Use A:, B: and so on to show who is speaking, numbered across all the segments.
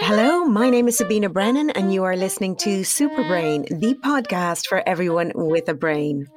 A: Hello, my name is Sabina Brennan, and you are listening to Superbrain, the podcast for everyone with a brain.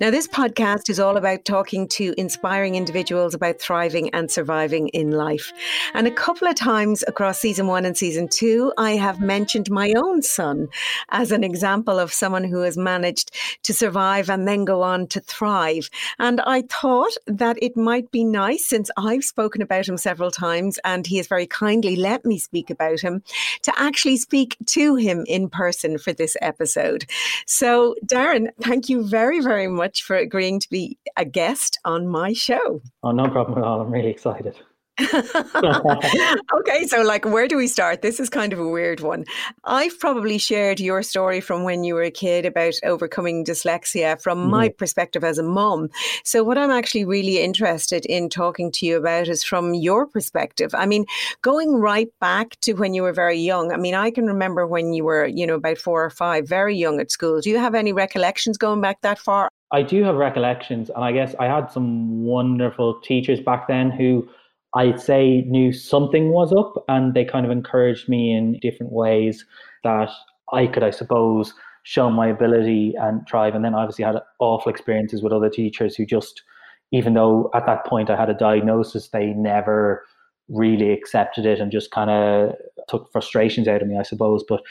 A: Now, this podcast is all about talking to inspiring individuals about thriving and surviving in life. And a couple of times across season one and season two, I have mentioned my own son as an example of someone who has managed to survive and then go on to thrive. And I thought that it might be nice, since I've spoken about him several times and he has very kindly let me speak about him to actually speak to him in person for this episode. So, Darren, thank you very, very much for agreeing to be a guest on my show.
B: Oh, no problem at all. I'm really excited.
A: okay, so like, where do we start? This is kind of a weird one. I've probably shared your story from when you were a kid about overcoming dyslexia from mm-hmm. my perspective as a mum. So, what I'm actually really interested in talking to you about is from your perspective. I mean, going right back to when you were very young. I mean, I can remember when you were, you know, about four or five, very young at school. Do you have any recollections going back that far?
B: I do have recollections, and I guess I had some wonderful teachers back then who I'd say knew something was up and they kind of encouraged me in different ways that I could, I suppose, show my ability and thrive. And then obviously had awful experiences with other teachers who just, even though at that point I had a diagnosis, they never really accepted it and just kind of took frustrations out of me, I suppose. But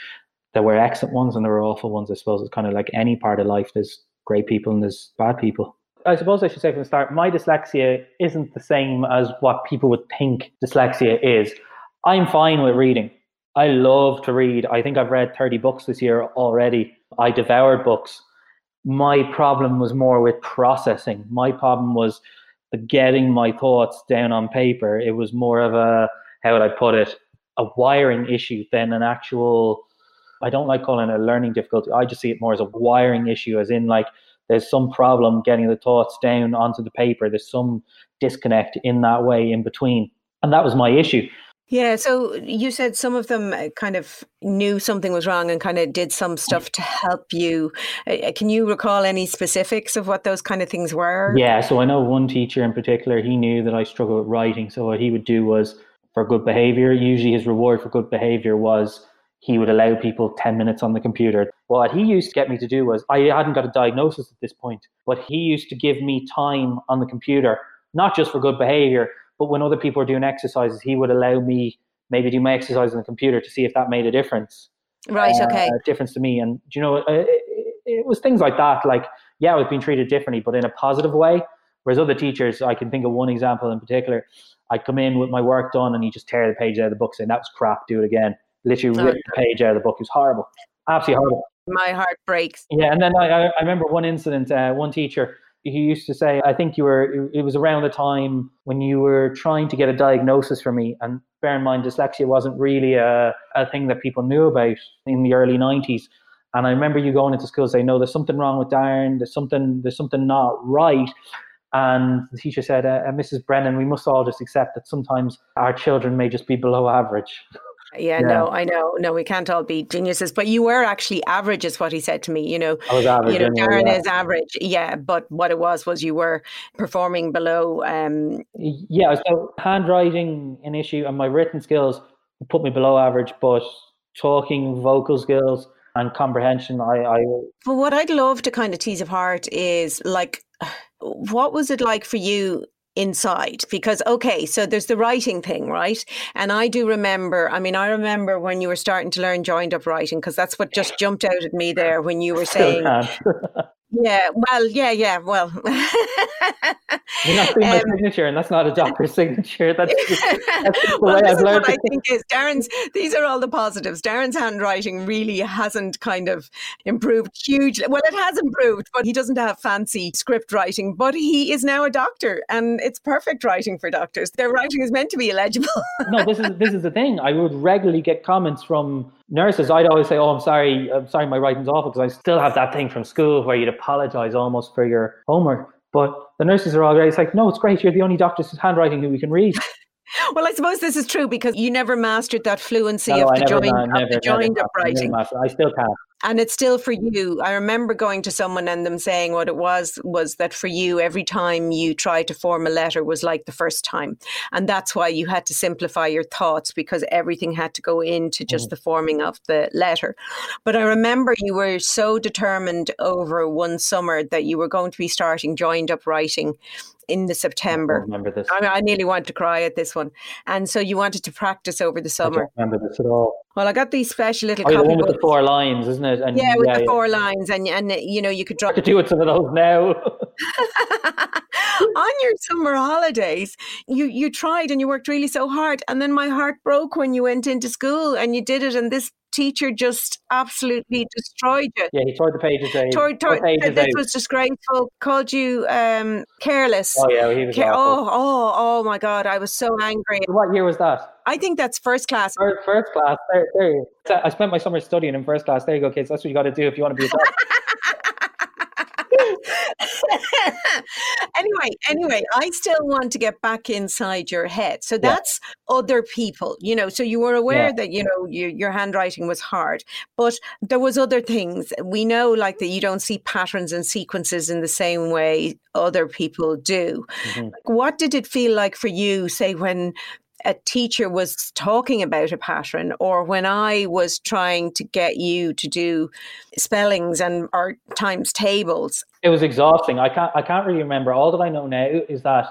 B: there were excellent ones and there were awful ones, I suppose. It's kind of like any part of life, there's great people and there's bad people. I suppose I should say from the start, my dyslexia isn't the same as what people would think dyslexia is. I'm fine with reading. I love to read. I think I've read 30 books this year already. I devoured books. My problem was more with processing. My problem was getting my thoughts down on paper. It was more of a, how would I put it, a wiring issue than an actual, I don't like calling it a learning difficulty. I just see it more as a wiring issue, as in like, there's some problem getting the thoughts down onto the paper. There's some disconnect in that way in between. And that was my issue.
A: Yeah, so you said some of them uh, kind of knew something was wrong and kind of did some stuff to help you. Uh, uh, can you recall any specifics of what those kind of things were?
B: Yeah, so I know one teacher in particular, he knew that I struggled with writing. So what he would do was for good behavior, usually his reward for good behavior was he would allow people 10 minutes on the computer. What he used to get me to do was, I hadn't got a diagnosis at this point, but he used to give me time on the computer, not just for good behavior, but when other people were doing exercises, he would allow me maybe do my exercise on the computer to see if that made a difference.
A: Right, uh, okay.
B: difference to me. And, you know, it, it, it was things like that. Like, yeah, I was being treated differently, but in a positive way. Whereas other teachers, I can think of one example in particular. I'd come in with my work done and he just tear the page out of the book saying, that was crap, do it again literally ripped the page out of the book. It was horrible, absolutely horrible.
A: My heart breaks.
B: Yeah, and then I, I remember one incident. Uh, one teacher he used to say, I think you were. It was around the time when you were trying to get a diagnosis for me, and bear in mind, dyslexia wasn't really a, a thing that people knew about in the early '90s. And I remember you going into school saying, "No, there's something wrong with Darren. There's something. There's something not right." And the teacher said, uh, uh Mrs. Brennan, we must all just accept that sometimes our children may just be below average.
A: Yeah, yeah, no, I know. No, we can't all be geniuses. But you were actually average, is what he said to me. You know,
B: I was average.
A: You know, Darren yeah. is average. Yeah, but what it was was you were performing below. Um,
B: yeah, so handwriting an issue, and my written skills put me below average, but talking, vocal skills, and comprehension, I. I
A: but what I'd love to kind of tease apart is like, what was it like for you inside because okay so there's the writing thing right? And i do remember i mean i remember when you were starting to learn joined up writing because that's what just jumped out at me there when you were saying Yeah, well, yeah, yeah, well.
B: You're not seeing my um, signature, and that's not a doctor's signature. That's, just, that's just the well, way I've learned. What
A: I think is Darren's. These are all the positives. Darren's handwriting really hasn't kind of improved hugely. Well, it has improved, but he doesn't have fancy script writing. But he is now a doctor, and it's perfect writing for doctors. Their writing is meant to be illegible.
B: no, this is this is the thing. I would regularly get comments from nurses. I'd always say, "Oh, I'm sorry, I'm sorry, my writing's awful," because I still have that thing from school where you'd apologize almost for your homework. But the nurses are all great. It's like, no, it's great. You're the only doctor's handwriting who we can read.
A: well, I suppose this is true because you never mastered that fluency no, of, the joined, of the joined up writing.
B: I still can't
A: and it's still for you. I remember going to someone and them saying what it was was that for you, every time you tried to form a letter was like the first time. And that's why you had to simplify your thoughts because everything had to go into just mm. the forming of the letter. But I remember you were so determined over one summer that you were going to be starting joined up writing in the September.
B: I remember this.
A: I, I, nearly wanted to cry at this one. And so you wanted to practice over the summer.
B: I remember this at all.
A: Well, I got these special little.
B: Oh, the one with the four lines, isn't it?
A: And, yeah, with yeah, the yeah. four lines, and and you know you could draw. I
B: could do it some of those now.
A: On your summer holidays, you you tried and you worked really so hard, and then my heart broke when you went into school and you did it, and this teacher just absolutely destroyed you.
B: Yeah, he tore the pages out.
A: Tore, tore, pages this out. was disgraceful. Called you um, careless.
B: Oh yeah, he was. Ca-
A: oh, oh, oh my God! I was so angry.
B: What year was that?
A: I think that's first class.
B: First, first class. There, there. I spent my summer studying in first class. There you go, kids. That's what you got to do if you want to be a doctor.
A: anyway, anyway, I still want to get back inside your head. So that's yeah. other people, you know. So you were aware yeah. that you know you, your handwriting was hard, but there was other things. We know, like that, you don't see patterns and sequences in the same way other people do. Mm-hmm. What did it feel like for you, say, when a teacher was talking about a pattern or when I was trying to get you to do spellings and or times tables.
B: It was exhausting. I can't I can't really remember. All that I know now is that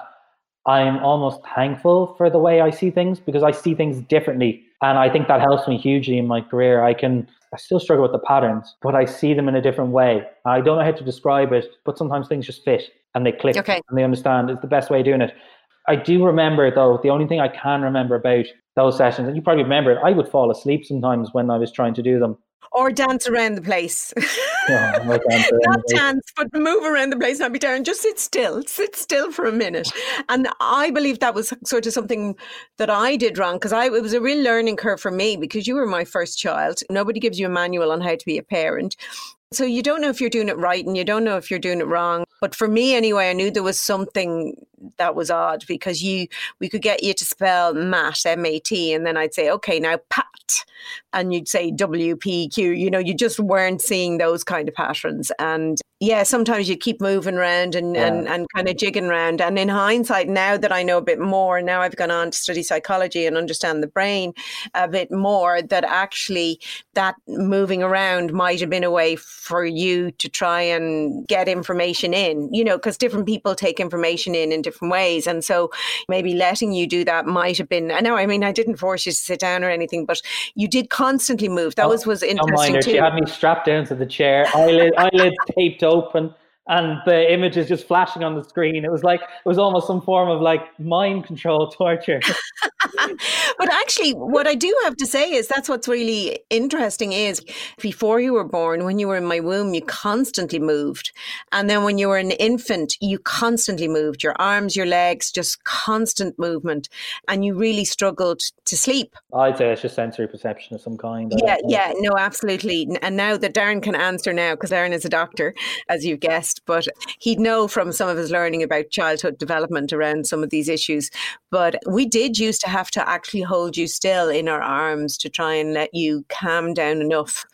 B: I'm almost thankful for the way I see things because I see things differently. And I think that helps me hugely in my career. I can I still struggle with the patterns, but I see them in a different way. I don't know how to describe it, but sometimes things just fit and they click okay. and they understand. It's the best way of doing it. I do remember though, the only thing I can remember about those sessions, and you probably remember it, I would fall asleep sometimes when I was trying to do them.
A: Or dance around the place.
B: Yeah, dance
A: Not dance, but move around the place, not be there just sit still, sit still for a minute. And I believe that was sort of something that I did wrong because I it was a real learning curve for me because you were my first child. Nobody gives you a manual on how to be a parent. So you don't know if you're doing it right and you don't know if you're doing it wrong. But for me anyway, I knew there was something that was odd because you we could get you to spell mat M A T and then I'd say okay now pat and you'd say W P Q you know you just weren't seeing those kind of patterns and yeah sometimes you keep moving around and, yeah. and and kind of jigging around and in hindsight now that I know a bit more now I've gone on to study psychology and understand the brain a bit more that actually that moving around might have been a way for you to try and get information in you know because different people take information in in different different ways. And so maybe letting you do that might have been, I know, I mean, I didn't force you to sit down or anything, but you did constantly move. That oh, was, was oh, interesting too.
B: She had me strapped down to the chair, eyelid, eyelids taped open and the image is just flashing on the screen. It was like it was almost some form of like mind control torture.
A: but actually, what I do have to say is that's what's really interesting is before you were born, when you were in my womb, you constantly moved, and then when you were an infant, you constantly moved your arms, your legs, just constant movement, and you really struggled to sleep.
B: I'd say it's just sensory perception of some kind.
A: Yeah, yeah, no, absolutely. And now that Darren can answer now, because Darren is a doctor, as you've guessed but he'd know from some of his learning about childhood development around some of these issues. But we did used to have to actually hold you still in our arms to try and let you calm down enough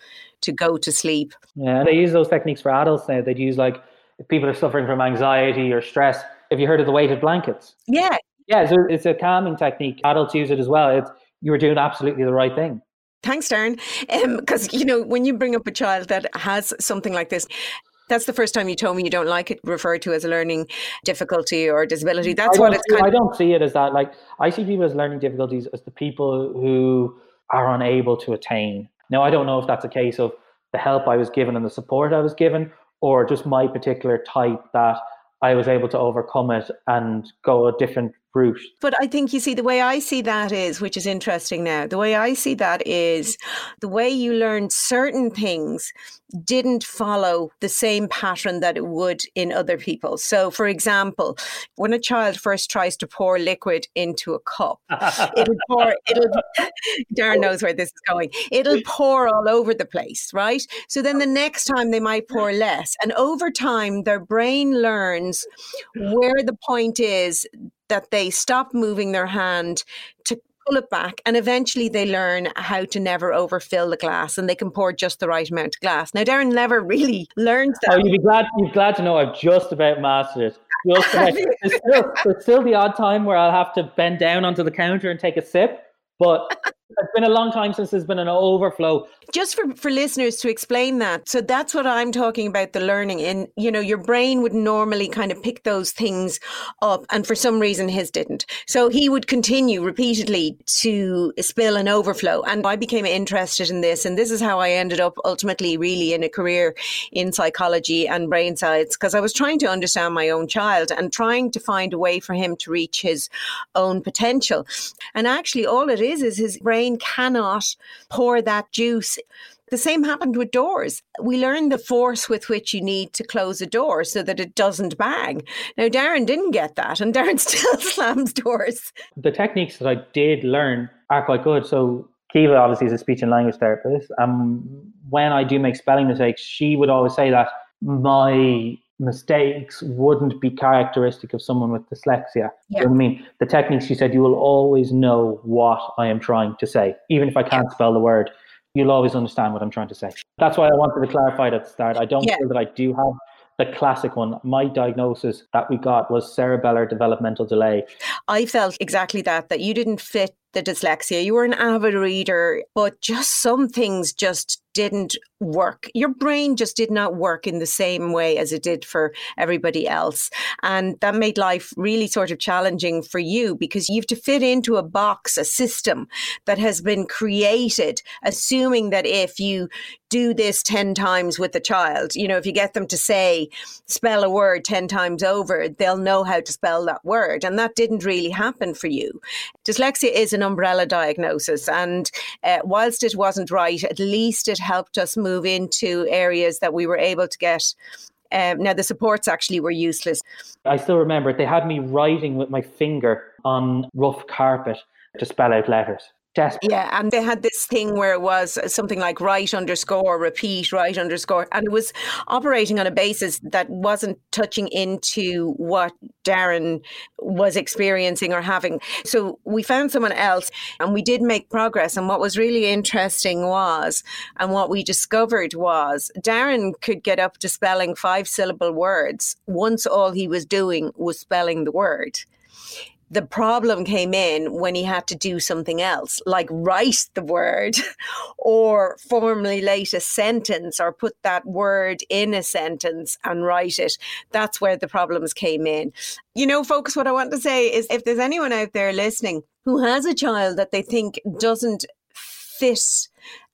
A: to go to sleep.
B: Yeah, they use those techniques for adults now. They'd use like if people are suffering from anxiety or stress. Have you heard of the weighted blankets?
A: Yeah.
B: Yeah, so it's a calming technique. Adults use it as well. It's, you were doing absolutely the right thing.
A: Thanks, Darren. Because, um, you know, when you bring up a child that has something like this, that's the first time you told me you don't like it referred to as a learning difficulty or disability. That's what it's kind
B: I don't see it as that. Like I see people as learning difficulties as the people who are unable to attain. Now I don't know if that's a case of the help I was given and the support I was given, or just my particular type that I was able to overcome it and go a different route.
A: But I think you see the way I see that is, which is interesting now, the way I see that is the way you learned certain things didn't follow the same pattern that it would in other people. So, for example, when a child first tries to pour liquid into a cup, it'll pour, it'll, Darren knows where this is going, it'll pour all over the place, right? So then the next time they might pour less. And over time, their brain learns where the point is that they stop moving their hand to pull it back and eventually they learn how to never overfill the glass and they can pour just the right amount of glass. Now Darren never really learned that.
B: Oh, you'd be glad you'd be glad to know I've just about mastered it. Just about, there's, still, there's still the odd time where I'll have to bend down onto the counter and take a sip, but it's been a long time since there's been an overflow.
A: Just for, for listeners to explain that. So that's what I'm talking about the learning. And, you know, your brain would normally kind of pick those things up. And for some reason, his didn't. So he would continue repeatedly to spill and overflow. And I became interested in this. And this is how I ended up ultimately really in a career in psychology and brain science because I was trying to understand my own child and trying to find a way for him to reach his own potential. And actually, all it is is his brain brain cannot pour that juice. The same happened with doors. We learned the force with which you need to close a door so that it doesn't bang. Now, Darren didn't get that, and Darren still slams doors.
B: The techniques that I did learn are quite good. So, Kiva obviously is a speech and language therapist. Um, when I do make spelling mistakes, she would always say that my mistakes wouldn't be characteristic of someone with dyslexia. Yeah. You know I mean? The techniques you said, you will always know what I am trying to say. Even if I can't yeah. spell the word, you'll always understand what I'm trying to say. That's why I wanted to clarify at the start. I don't yeah. feel that I do have the classic one. My diagnosis that we got was cerebellar developmental delay.
A: I felt exactly that, that you didn't fit the dyslexia. You were an avid reader, but just some things just didn't work. Your brain just did not work in the same way as it did for everybody else. And that made life really sort of challenging for you because you have to fit into a box, a system that has been created, assuming that if you do this 10 times with a child, you know, if you get them to say, spell a word 10 times over, they'll know how to spell that word. And that didn't really happen for you. Dyslexia is an umbrella diagnosis. And uh, whilst it wasn't right, at least it helped us move into areas that we were able to get um, now, the supports actually were useless.
B: I still remember it. They had me writing with my finger on rough carpet to spell out letters desperate.
A: Yeah, and they had this thing where it was something like write underscore repeat, write underscore, and it was operating on a basis that wasn't touching into what Darren was experiencing or having. So we found someone else and we did make progress. And what was really interesting was, and what we discovered was, Darren could get up to spelling five syllable words once all he was doing was spelling the word the problem came in when he had to do something else, like write the word or formulate a sentence or put that word in a sentence and write it. That's where the problems came in. You know, folks, what I want to say is if there's anyone out there listening who has a child that they think doesn't fit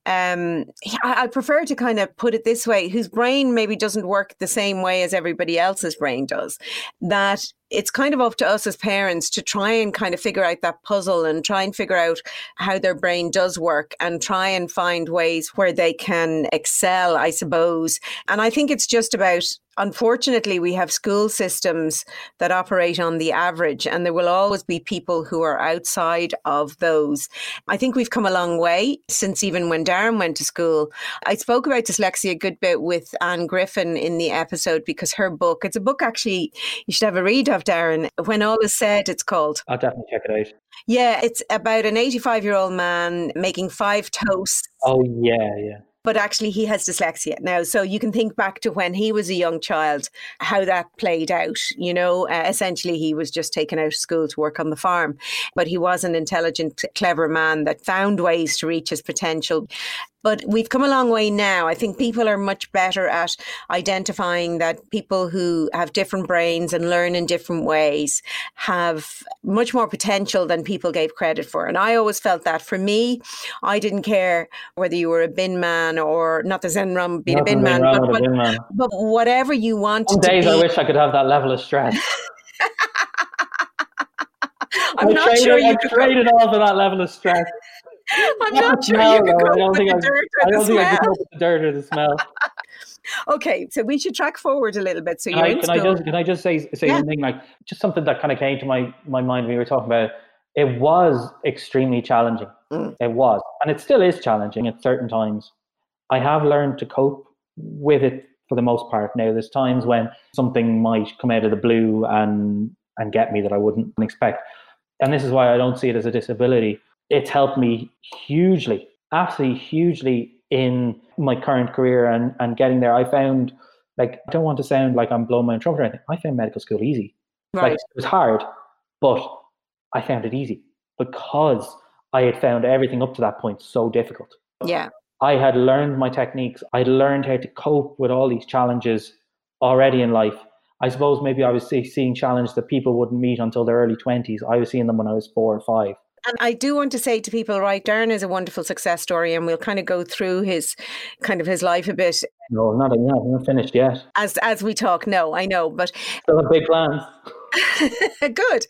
A: um, I, I, prefer to kind of put it this way whose brain maybe doesn't work the same way as everybody else's brain does. That it's kind of up to us as parents to try and kind of figure out that puzzle and try and figure out how their brain does work and try and find ways where they can excel, I suppose. And I think it's just about unfortunately, we have school systems that operate on the average, and there will always be people who are outside of those. I think we've come a long way since even when Darren went to school. I spoke about dyslexia a good bit with Anne Griffin in the episode because her book, it's a book actually you should have a read of, Darren. When All Is Said, it's called.
B: I'll definitely check it out.
A: Yeah, it's about an 85 year old man making five toasts.
B: Oh, yeah, yeah
A: but actually he has dyslexia now. So you can think back to when he was a young child, how that played out. You know, uh, essentially he was just taken out of school to work on the farm, but he was an intelligent, clever man that found ways to reach his potential. But we've come a long way now. I think people are much better at identifying that people who have different brains and learn in different ways have much more potential than people gave credit for. And I always felt that for me, I didn't care whether you were a bin man or not the Zen wrong being a bin man, but, but, bin man, but, whatever you want.
B: Some days be, I wish I could have that level of stress.
A: I'm I not traded, sure you
B: I traded off of that level of stress.
A: I'm not sure you could cope with the dirt or the smell. I
B: cope with the dirt or the smell.
A: okay, so we should track forward a little bit. So
B: can
A: you're
B: I,
A: in
B: can. I just can I just say say yeah. one thing like just something that kind of came to my my mind when we were talking about it. It was extremely challenging. Mm. It was, and it still is challenging at certain times. I have learned to cope with it for the most part now. There's times when something might come out of the blue and and get me that I wouldn't expect. And this is why I don't see it as a disability. It's helped me hugely, absolutely hugely in my current career and, and getting there. I found, like, I don't want to sound like I'm blowing my own trumpet or anything. I found medical school easy. Right. Like, it was hard, but I found it easy because I had found everything up to that point so difficult.
A: Yeah.
B: I had learned my techniques. I'd learned how to cope with all these challenges already in life. I suppose maybe I was seeing challenges that people wouldn't meet until their early 20s. I was seeing them when I was four or five.
A: And I do want to say to people, right, Darren is a wonderful success story, and we'll kind of go through his kind of his life a bit.
B: No, not yet. Not finished yet.
A: As as we talk, no, I know, but
B: still have big plans.
A: Good,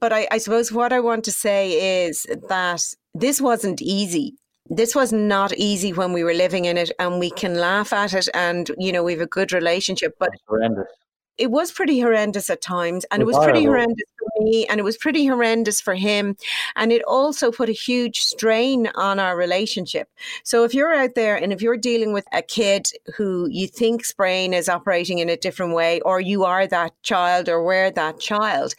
A: but I, I suppose what I want to say is that this wasn't easy this was not easy when we were living in it and we can laugh at it and you know we have a good relationship but
B: horrendous
A: it was pretty horrendous at times and it was pretty horrendous me and it was pretty horrendous for him and it also put a huge strain on our relationship so if you're out there and if you're dealing with a kid who you think's brain is operating in a different way or you are that child or were that child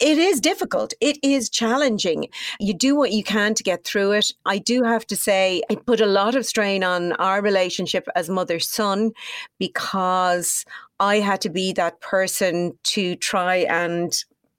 A: it is difficult. It is challenging. You do what you can to get through it. I do have to say, it put a lot of strain on our relationship as mother son because I had to be that person to try and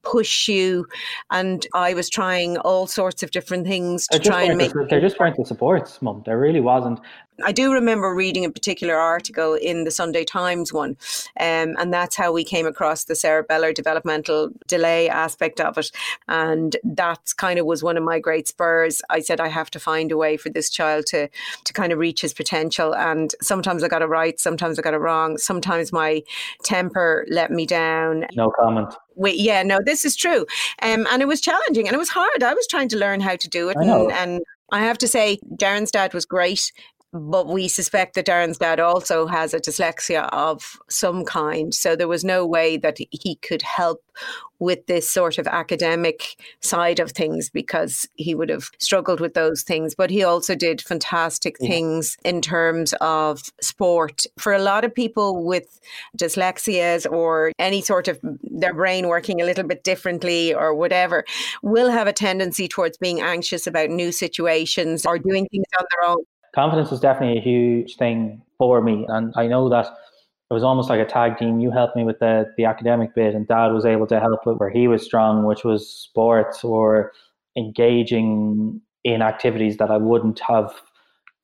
A: push you and I was trying all sorts of different things to try and make
B: the, there just weren't the supports mum. There really wasn't
A: I do remember reading a particular article in the Sunday Times one, um, and that's how we came across the cerebellar developmental delay aspect of it. And that kind of was one of my great spurs. I said I have to find a way for this child to to kind of reach his potential. And sometimes I got it right, sometimes I got it wrong. Sometimes my temper let me down.
B: No comment.
A: Wait, yeah, no, this is true. Um, and it was challenging and it was hard. I was trying to learn how to do it. And, and I have to say, Darren's dad was great but we suspect that Darren's dad also has a dyslexia of some kind. So there was no way that he could help with this sort of academic side of things because he would have struggled with those things. But he also did fantastic yeah. things in terms of sport. For a lot of people with dyslexias or any sort of their brain working a little bit differently or whatever, will have a tendency towards being anxious about new situations or doing things on their own
B: confidence was definitely a huge thing for me. And I know that it was almost like a tag team. You helped me with the, the academic bit, and dad was able to help with where he was strong, which was sports or engaging in activities that I wouldn't have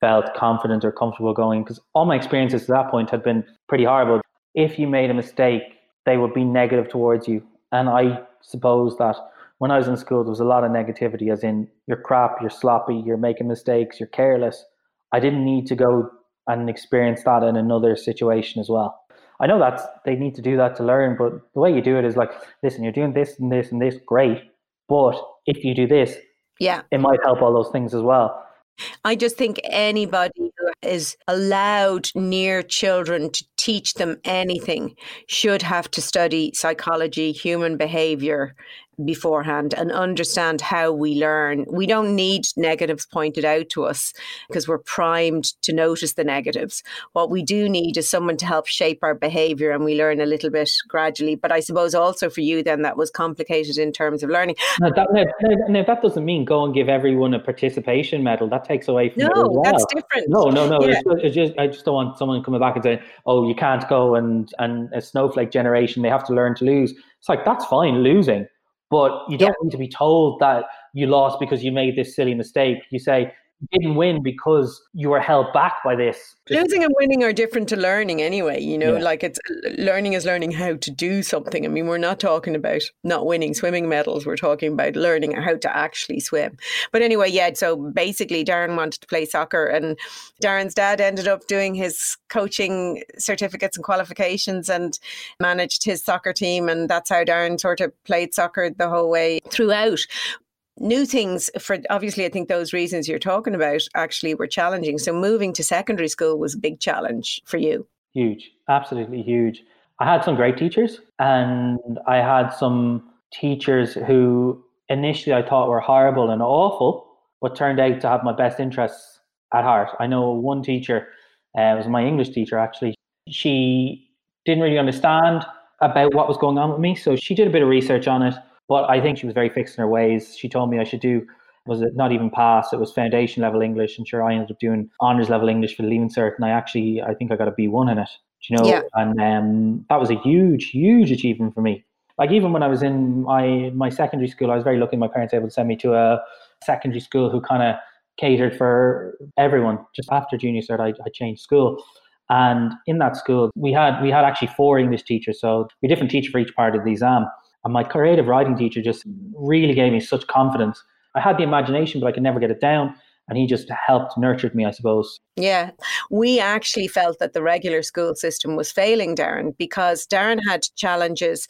B: felt confident or comfortable going. Because all my experiences to that point had been pretty horrible. If you made a mistake, they would be negative towards you. And I suppose that when I was in school, there was a lot of negativity, as in you're crap, you're sloppy, you're making mistakes, you're careless. I didn't need to go and experience that in another situation as well. I know that they need to do that to learn, but the way you do it is like, listen, you're doing this and this and this, great. But if you do this,
A: yeah,
B: it might help all those things as well.
A: I just think anybody who is allowed near children to teach them anything should have to study psychology, human behavior, beforehand and understand how we learn. We don't need negatives pointed out to us because we're primed to notice the negatives. What we do need is someone to help shape our behavior and we learn a little bit gradually. But I suppose also for you, then that was complicated in terms of learning.
B: No, that, no, no, that doesn't mean go and give everyone a participation medal. That takes away from
A: no, that's different.
B: No, no, no. Yeah. It's, it's just, I just don't want someone coming back and saying, oh, you can't go and, and a snowflake generation, they have to learn to lose. It's like, that's fine, losing but you don't yeah. need to be told that you lost because you made this silly mistake. You say, didn't win because you were held back by this.
A: Losing and winning are different to learning anyway. You know, yeah. like it's learning is learning how to do something. I mean, we're not talking about not winning swimming medals. We're talking about learning how to actually swim. But anyway, yeah. So basically, Darren wanted to play soccer, and Darren's dad ended up doing his coaching certificates and qualifications and managed his soccer team, and that's how Darren sort of played soccer the whole way throughout new things for obviously i think those reasons you're talking about actually were challenging. So moving to secondary school was a big challenge for you.
B: Huge. Absolutely huge. I had some great teachers and i had some teachers who initially i thought were horrible and awful but turned out to have my best interests at heart. I know one teacher uh, was my english teacher actually. She didn't really understand about what was going on with me so she did a bit of research on it but I think she was very fixed in her ways. She told me I should do was it not even pass? It was foundation level English, and sure, I ended up doing honors level English for the Leaving Cert, and I actually I think I got a B one in it. Do You know,
A: yeah.
B: and um, that was a huge, huge achievement for me. Like even when I was in my my secondary school, I was very lucky. My parents were able to send me to a secondary school who kind of catered for everyone. Just after junior cert, I, I changed school, and in that school, we had we had actually four English teachers, so we different teacher for each part of the exam. And my creative writing teacher just really gave me such confidence. I had the imagination, but I could never get it down. And he just helped, nurtured me, I suppose.
A: Yeah. We actually felt that the regular school system was failing Darren because Darren had challenges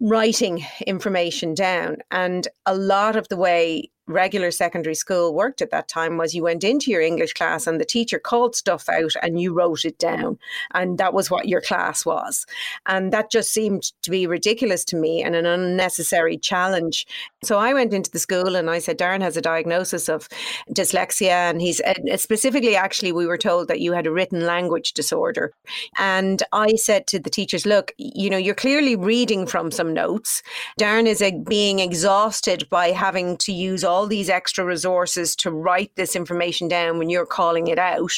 A: writing information down. And a lot of the way regular secondary school worked at that time was you went into your English class and the teacher called stuff out and you wrote it down. And that was what your class was. And that just seemed to be ridiculous to me and an unnecessary challenge. So I went into the school and I said, Darren has a diagnosis of dyslexia. And he's uh, specifically, actually, we were told that you had a written language disorder. And I said to the teachers, look, you know, you're clearly reading from some notes. Darren is being exhausted by having to use all all these extra resources to write this information down when you're calling it out.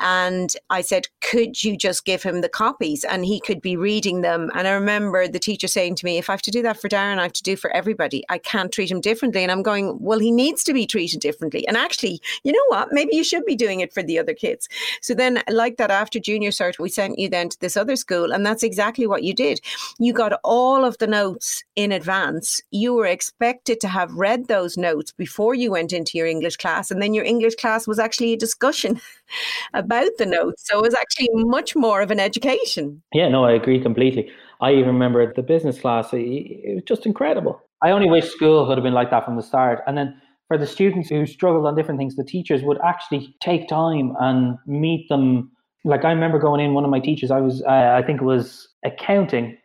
A: And I said, could you just give him the copies and he could be reading them? And I remember the teacher saying to me, if I have to do that for Darren, I have to do for everybody. I can't treat him differently. And I'm going, well, he needs to be treated differently. And actually, you know what? Maybe you should be doing it for the other kids. So then, like that, after junior cert, we sent you then to this other school. And that's exactly what you did. You got all of the notes in advance. You were expected to have read those notes before you went into your English class. And then your English class was actually a discussion about the notes. So it was actually much more of an education.
B: Yeah, no, I agree completely. I even remember the business class, it was just incredible. I only wish school would have been like that from the start. And then for the students who struggled on different things, the teachers would actually take time and meet them. Like I remember going in, one of my teachers, I was, uh, I think it was accounting,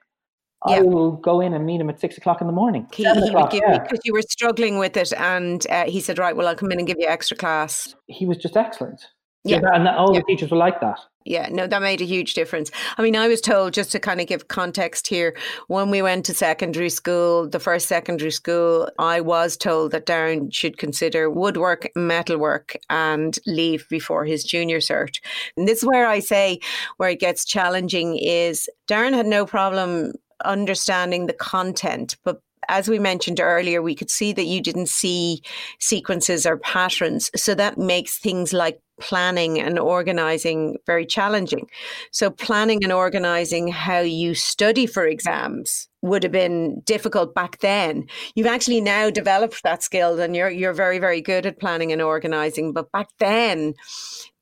B: yeah. I will go in and meet him at six o'clock in the morning.
A: He, he would give yeah. because you were struggling with it, and uh, he said, "Right, well, I'll come in and give you extra class."
B: He was just excellent. Yeah, so that, and all yeah. the teachers were like that.
A: Yeah, no, that made a huge difference. I mean, I was told just to kind of give context here. When we went to secondary school, the first secondary school, I was told that Darren should consider woodwork, metalwork, and leave before his junior cert. And this is where I say where it gets challenging is Darren had no problem understanding the content, but as we mentioned earlier, we could see that you didn't see sequences or patterns. So that makes things like planning and organizing very challenging. So, planning and organizing how you study for exams would have been difficult back then. You've actually now developed that skill and you're, you're very, very good at planning and organizing. But back then,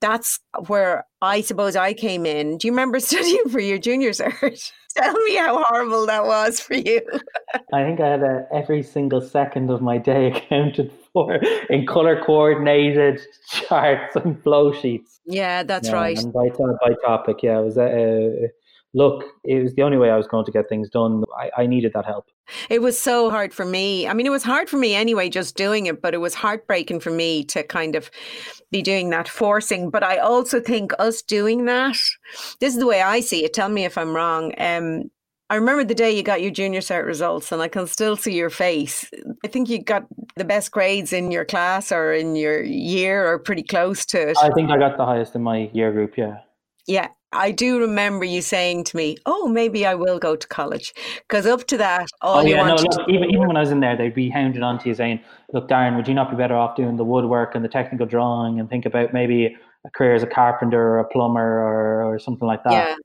A: that's where I suppose I came in. Do you remember studying for your junior cert? Tell me how horrible that was for you.
B: I think I had a, every single second of my day accounted for in color coordinated charts and flow sheets.
A: Yeah, that's yeah, right.
B: By, by topic, yeah, it was a, look, it was the only way I was going to get things done. I, I, needed that help.
A: It was so hard for me. I mean, it was hard for me anyway, just doing it, but it was heartbreaking for me to kind of be doing that forcing. But I also think us doing that, this is the way I see it. Tell me if I'm wrong. Um, I remember the day you got your junior cert results, and I can still see your face. I think you got the best grades in your class or in your year, or pretty close to it.
B: I think I got the highest in my year group. Yeah.
A: Yeah, I do remember you saying to me, "Oh, maybe I will go to college," because up to that, all oh, you yeah, wanted.
B: No, look, even even when I was in there, they'd be hounding on to you saying, "Look, Darren, would you not be better off doing the woodwork and the technical drawing and think about maybe a career as a carpenter or a plumber or, or something like that?"
A: Yeah.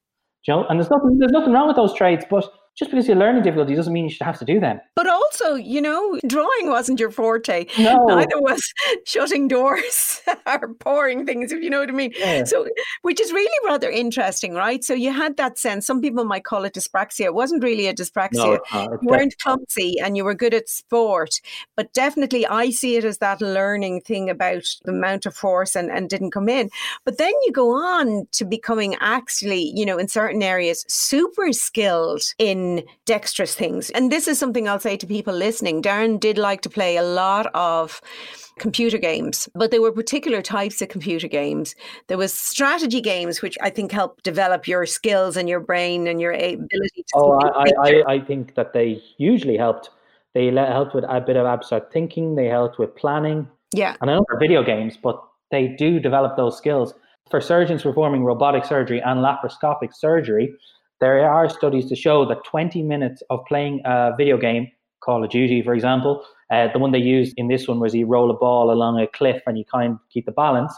B: You know, and there's nothing there's nothing wrong with those trades, but just because you're learning difficulty doesn't mean you should have to do them.
A: But also, you know, drawing wasn't your forte.
B: No.
A: Neither was shutting doors or pouring things, if you know what I mean.
B: Yeah.
A: So, which is really rather interesting, right? So you had that sense. Some people might call it dyspraxia. It wasn't really a dyspraxia. No,
B: uh,
A: you weren't clumsy and you were good at sport. But definitely, I see it as that learning thing about the amount of force and, and didn't come in. But then you go on to becoming actually, you know, in certain areas, super skilled in dexterous things. And this is something I'll say to people listening. Darren did like to play a lot of computer games, but there were particular types of computer games. There was strategy games, which I think help develop your skills and your brain and your ability to.
B: Oh, I, I, I think that they hugely helped. They helped with a bit of abstract thinking. They helped with planning.
A: Yeah.
B: And I know they're video games, but they do develop those skills. For surgeons performing robotic surgery and laparoscopic surgery, there are studies to show that 20 minutes of playing a video game, Call of Duty, for example, uh, the one they used in this one was you roll a ball along a cliff and you kind of keep the balance.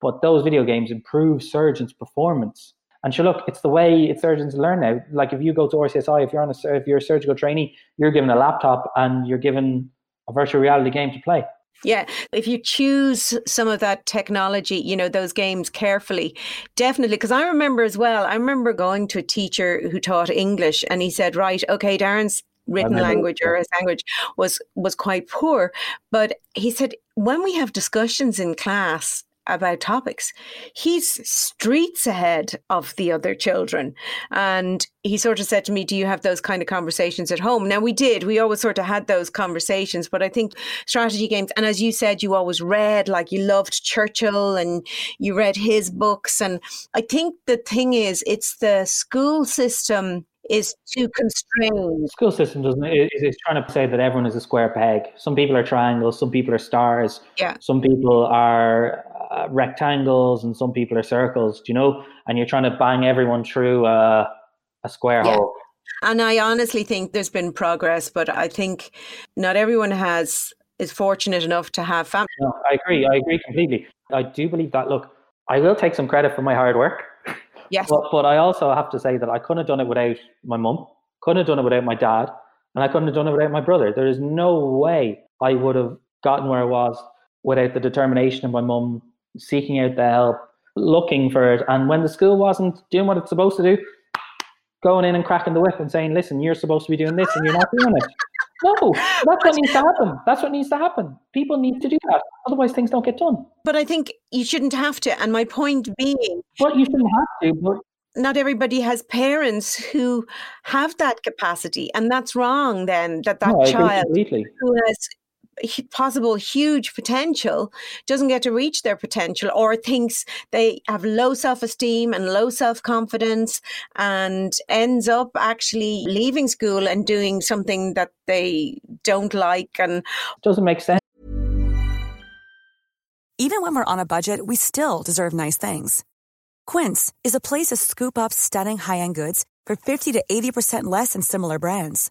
B: But those video games improve surgeons' performance. And sure, look, it's the way surgeons learn now. Like if you go to RCSI, if you're on a, if you're a surgical trainee, you're given a laptop and you're given a virtual reality game to play.
A: Yeah, if you choose some of that technology, you know, those games carefully, definitely. Because I remember as well, I remember going to a teacher who taught English and he said, right, okay, Darren's written language or his language was was quite poor but he said when we have discussions in class about topics. He's streets ahead of the other children. And he sort of said to me, Do you have those kind of conversations at home? Now, we did. We always sort of had those conversations. But I think strategy games, and as you said, you always read, like you loved Churchill and you read his books. And I think the thing is, it's the school system is too constrained.
B: The school system doesn't is, is trying to say that everyone is a square peg. Some people are triangles, some people are stars.
A: Yeah.
B: Some people are uh, rectangles and some people are circles, do you know? And you're trying to bang everyone through uh, a square yeah. hole.
A: And I honestly think there's been progress, but I think not everyone has is fortunate enough to have family.
B: No, I agree. I agree completely. I do believe that. Look, I will take some credit for my hard work.
A: Yes.
B: But, but I also have to say that I couldn't have done it without my mum, couldn't have done it without my dad, and I couldn't have done it without my brother. There is no way I would have gotten where I was without the determination of my mum seeking out the help, looking for it. And when the school wasn't doing what it's supposed to do, going in and cracking the whip and saying, listen, you're supposed to be doing this and you're not doing it. No, that's what needs to happen. That's what needs to happen. People need to do that. Otherwise, things don't get done.
A: But I think you shouldn't have to. And my point being,
B: well, you shouldn't have to. But
A: not everybody has parents who have that capacity, and that's wrong. Then that that
B: no,
A: child
B: who
A: has possible huge potential doesn't get to reach their potential or thinks they have low self-esteem and low self-confidence and ends up actually leaving school and doing something that they don't like and
B: doesn't make sense.
C: Even when we're on a budget we still deserve nice things. Quince is a place to scoop up stunning high-end goods for 50 to 80% less than similar brands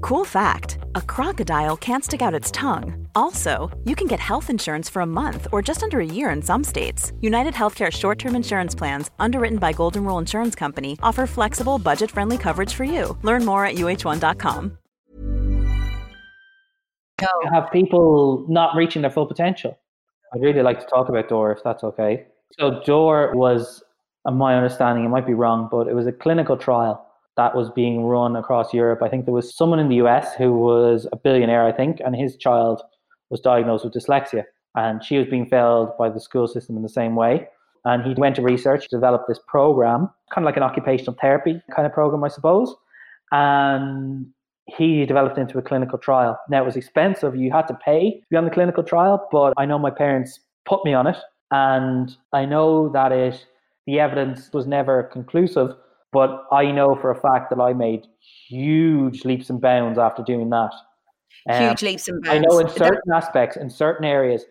C: Cool fact: A crocodile can't stick out its tongue. Also, you can get health insurance for a month or just under a year in some states. United Healthcare short-term insurance plans, underwritten by Golden Rule Insurance Company, offer flexible, budget-friendly coverage for you. Learn more at uh1.com.
B: You have people not reaching their full potential. I'd really like to talk about Dore, if that's okay. So Dore was, in my understanding, it might be wrong, but it was a clinical trial that was being run across Europe. I think there was someone in the US who was a billionaire, I think, and his child was diagnosed with dyslexia. And she was being failed by the school system in the same way. And he went to research, developed this program, kind of like an occupational therapy kind of program, I suppose. And he developed into a clinical trial. Now it was expensive. You had to pay to be on the clinical trial, but I know my parents put me on it. And I know that it the evidence was never conclusive, but I know for a fact that I made huge leaps and bounds after doing that.
A: Um, huge leaps and bounds.
B: I know in certain aspects, in certain areas,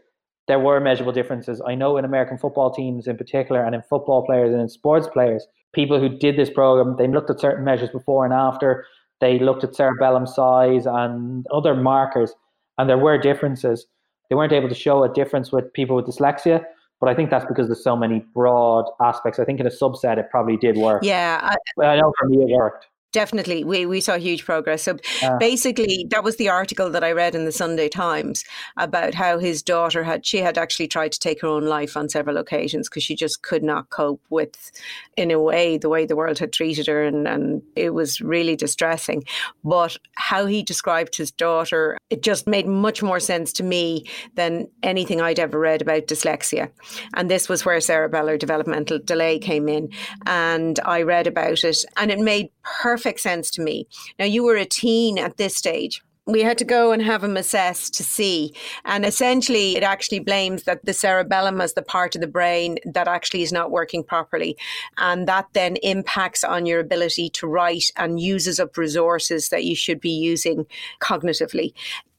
B: there were measurable differences. I know in American football teams in particular, and in football players and in sports players, people who did this program, they looked at certain measures before and after. They looked at cerebellum size and other markers, and there were differences. They weren't able to show a difference with people with dyslexia, but I think that's because there's so many broad aspects. I think in a subset, it probably did work.
A: Yeah,
B: I, I know for me it worked.
A: Definitely, we, we saw huge progress. So uh, basically, that was the article that I read in the Sunday Times about how his daughter had she had actually tried to take her own life on several occasions because she just could not cope with, in a way, the way the world had treated her, and and it was really distressing. But how he described his daughter, it just made much more sense to me than anything I'd ever read about dyslexia, and this was where cerebellar developmental delay came in, and I read about it, and it made perfect perfect sense to me. Now, you were a teen at this stage we had to go and have him assessed to see. And essentially, it actually blames that the cerebellum as the part of the brain that actually is not working properly. And that then impacts on your ability to write and uses up resources that you should be using cognitively.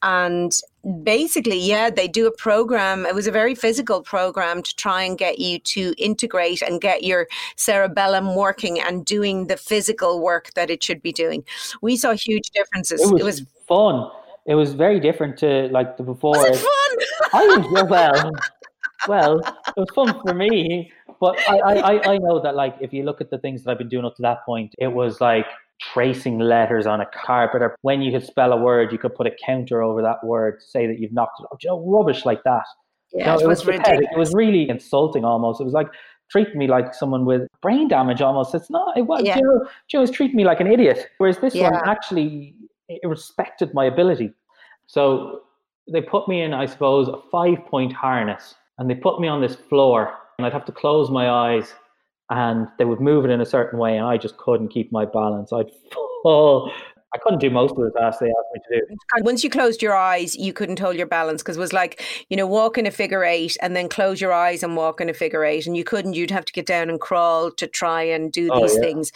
A: And basically, yeah, they do a program. It was a very physical program to try and get you to integrate and get your cerebellum working and doing the physical work that it should be doing. We saw huge differences.
B: It was, it was fun. It was very different to like the before. Was
A: it fun?
B: I was well. Well, it was fun for me, but I, I, I know that like if you look at the things that I've been doing up to that point, it was like tracing letters on a carpet, or when you could spell a word, you could put a counter over that word to say that you've knocked it. Oh, you know, rubbish like that.
A: Yeah,
B: you know,
A: it, was, ridiculous.
B: It was really insulting almost. It was like treating me like someone with brain damage almost. It's not. It was. Yeah. You know, you know, treating me like an idiot. Whereas this yeah. one actually it respected my ability. So they put me in, I suppose, a five point harness, and they put me on this floor, and I'd have to close my eyes and they would move it in a certain way, and I just couldn't keep my balance. I'd fall. I couldn't do most of the tasks they asked me to do.
A: And Once you closed your eyes, you couldn't hold your balance because it was like, you know, walk in a figure eight and then close your eyes and walk in a figure eight. And you couldn't, you'd have to get down and crawl to try and do oh, these yeah. things.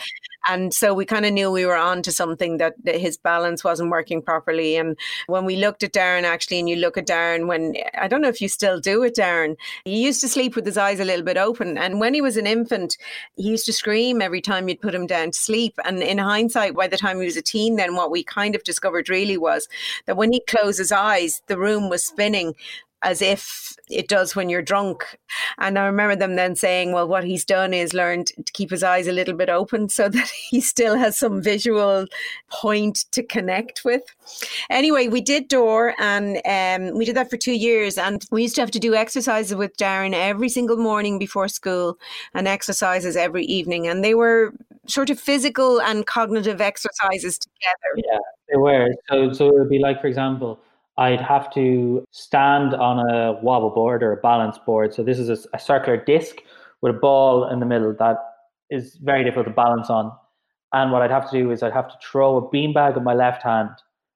A: And so we kind of knew we were on to something that, that, his balance wasn't working properly. And when we looked at Darren, actually, and you look at Darren when I don't know if you still do it, Darren, he used to sleep with his eyes a little bit open. And when he was an infant, he used to scream every time you'd put him down to sleep. And in hindsight, by the time he was a teen, then what we kind of discovered really was that when he closed his eyes, the room was spinning as if it does when you're drunk. And I remember them then saying, well, what he's done is learned to keep his eyes a little bit open so that he still has some visual point to connect with. Anyway, we did Dore and um, we did that for two years. And we used to have to do exercises with Darren every single morning before school and exercises every evening. And they were sort of physical and cognitive exercises together.
B: Yeah, they were. So, so it would be like, for example, I'd have to stand on a wobble board or a balance board. So this is a, a, circular disc with a ball in the middle that is very difficult to balance on. And what I'd have to do is I'd have to throw a beanbag with my left hand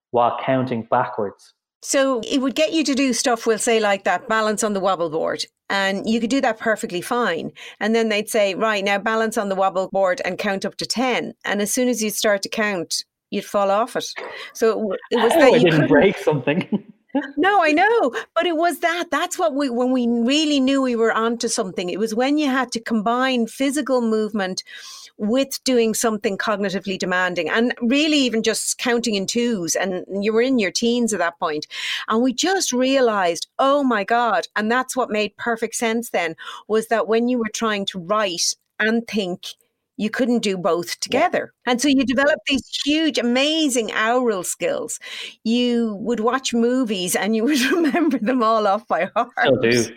B: while counting backwards.
A: So it would get you to do stuff, we'll say, like that balance on the wobble board. And you could do that perfectly fine. And then they'd say, right, now balance on the wobble board and count up to 10. And as soon as you start to count, you'd fall off it. So it was oh, that
B: you didn't break something.
A: no, I know, but it was that. That's what we when we really knew we were onto something. It was when you had to combine physical movement with doing something cognitively demanding and really even just counting in twos and you were in your teens at that point and we just realized oh my god and that's what made perfect sense then was that when you were trying to write and think you couldn't do both together. Yeah. And so you developed these huge, amazing aural skills. You would watch movies and you would remember them all off by heart.
B: Still do.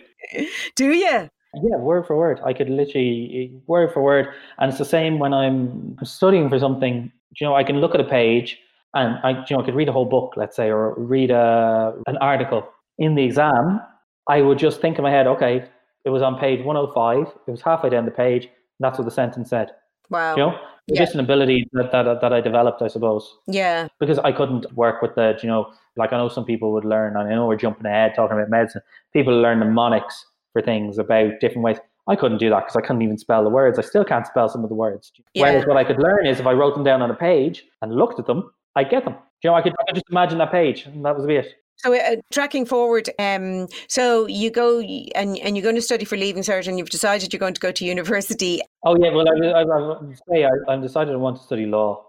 A: do you?
B: Yeah, word for word. I could literally eh, word for word. And it's the same when I'm studying for something. You know, I can look at a page and I, you know, I could read a whole book, let's say, or read a, an article. In the exam, I would just think in my head, okay, it was on page 105. It was halfway down the page. that's what the sentence said
A: Wow.
B: You know, it's
A: Yeah.
B: just an ability that, that that I developed, I suppose,
A: Yeah.
B: because I couldn't work with the, you know, like I know some people would learn, and I know we're jumping ahead talking about medicine. People learn mnemonics for things about different ways. I couldn't do that because I couldn't even spell the words. I still can't spell some of the words. Whereas what I could learn is if I wrote them down on a page and looked at them, I get them. You know, I could, I could just imagine that page, and that was it.
A: So uh, tracking forward, um, so you go and and you're going to study for leaving cert, and you've decided you're going to go to university.
B: Oh yeah, well, I, I, I say I, I decided I want to study law.